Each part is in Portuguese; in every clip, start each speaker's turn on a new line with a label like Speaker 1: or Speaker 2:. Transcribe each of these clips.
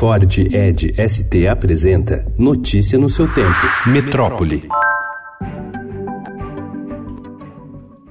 Speaker 1: Ford Ed ST apresenta Notícia no seu tempo. Metrópole.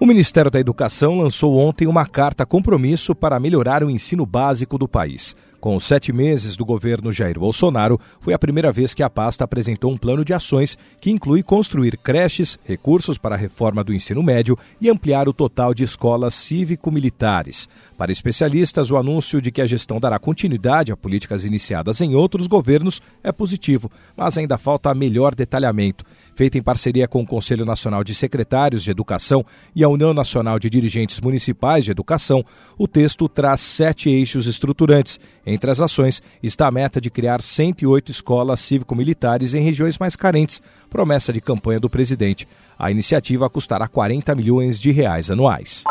Speaker 2: O Ministério da Educação lançou ontem uma carta compromisso para melhorar o ensino básico do país. Com os sete meses do governo Jair Bolsonaro, foi a primeira vez que a pasta apresentou um plano de ações que inclui construir creches, recursos para a reforma do ensino médio e ampliar o total de escolas cívico-militares. Para especialistas, o anúncio de que a gestão dará continuidade a políticas iniciadas em outros governos é positivo, mas ainda falta melhor detalhamento. Feita em parceria com o Conselho Nacional de Secretários de Educação e a União Nacional de Dirigentes Municipais de Educação, o texto traz sete eixos estruturantes entre as ações está a meta de criar 108 escolas cívico-militares em regiões mais carentes, promessa de campanha do presidente. A iniciativa custará 40 milhões de reais anuais.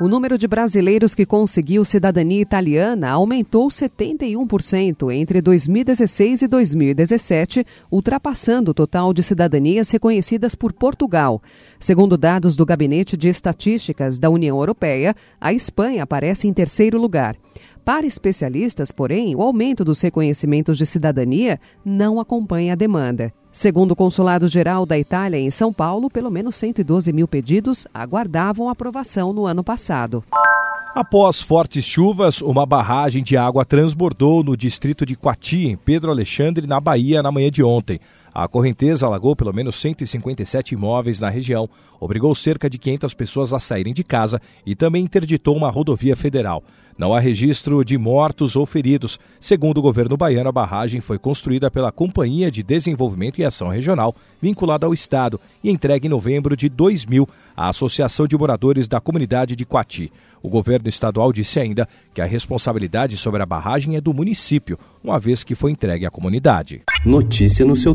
Speaker 3: O número de brasileiros que conseguiu cidadania italiana aumentou 71% entre 2016 e 2017, ultrapassando o total de cidadanias reconhecidas por Portugal. Segundo dados do Gabinete de Estatísticas da União Europeia, a Espanha aparece em terceiro lugar. Para especialistas, porém, o aumento dos reconhecimentos de cidadania não acompanha a demanda. Segundo o Consulado-Geral da Itália em São Paulo, pelo menos 112 mil pedidos aguardavam aprovação no ano passado.
Speaker 2: Após fortes chuvas, uma barragem de água transbordou no distrito de Coati, em Pedro Alexandre, na Bahia, na manhã de ontem. A correnteza alagou pelo menos 157 imóveis na região, obrigou cerca de 500 pessoas a saírem de casa e também interditou uma rodovia federal. Não há registro de mortos ou feridos. Segundo o governo baiano, a barragem foi construída pela Companhia de Desenvolvimento e Ação Regional, vinculada ao Estado, e entregue em novembro de 2000 à Associação de Moradores da Comunidade de Coati. O governo estadual disse ainda que a responsabilidade sobre a barragem é do município, uma vez que foi entregue à comunidade.
Speaker 1: Notícia no seu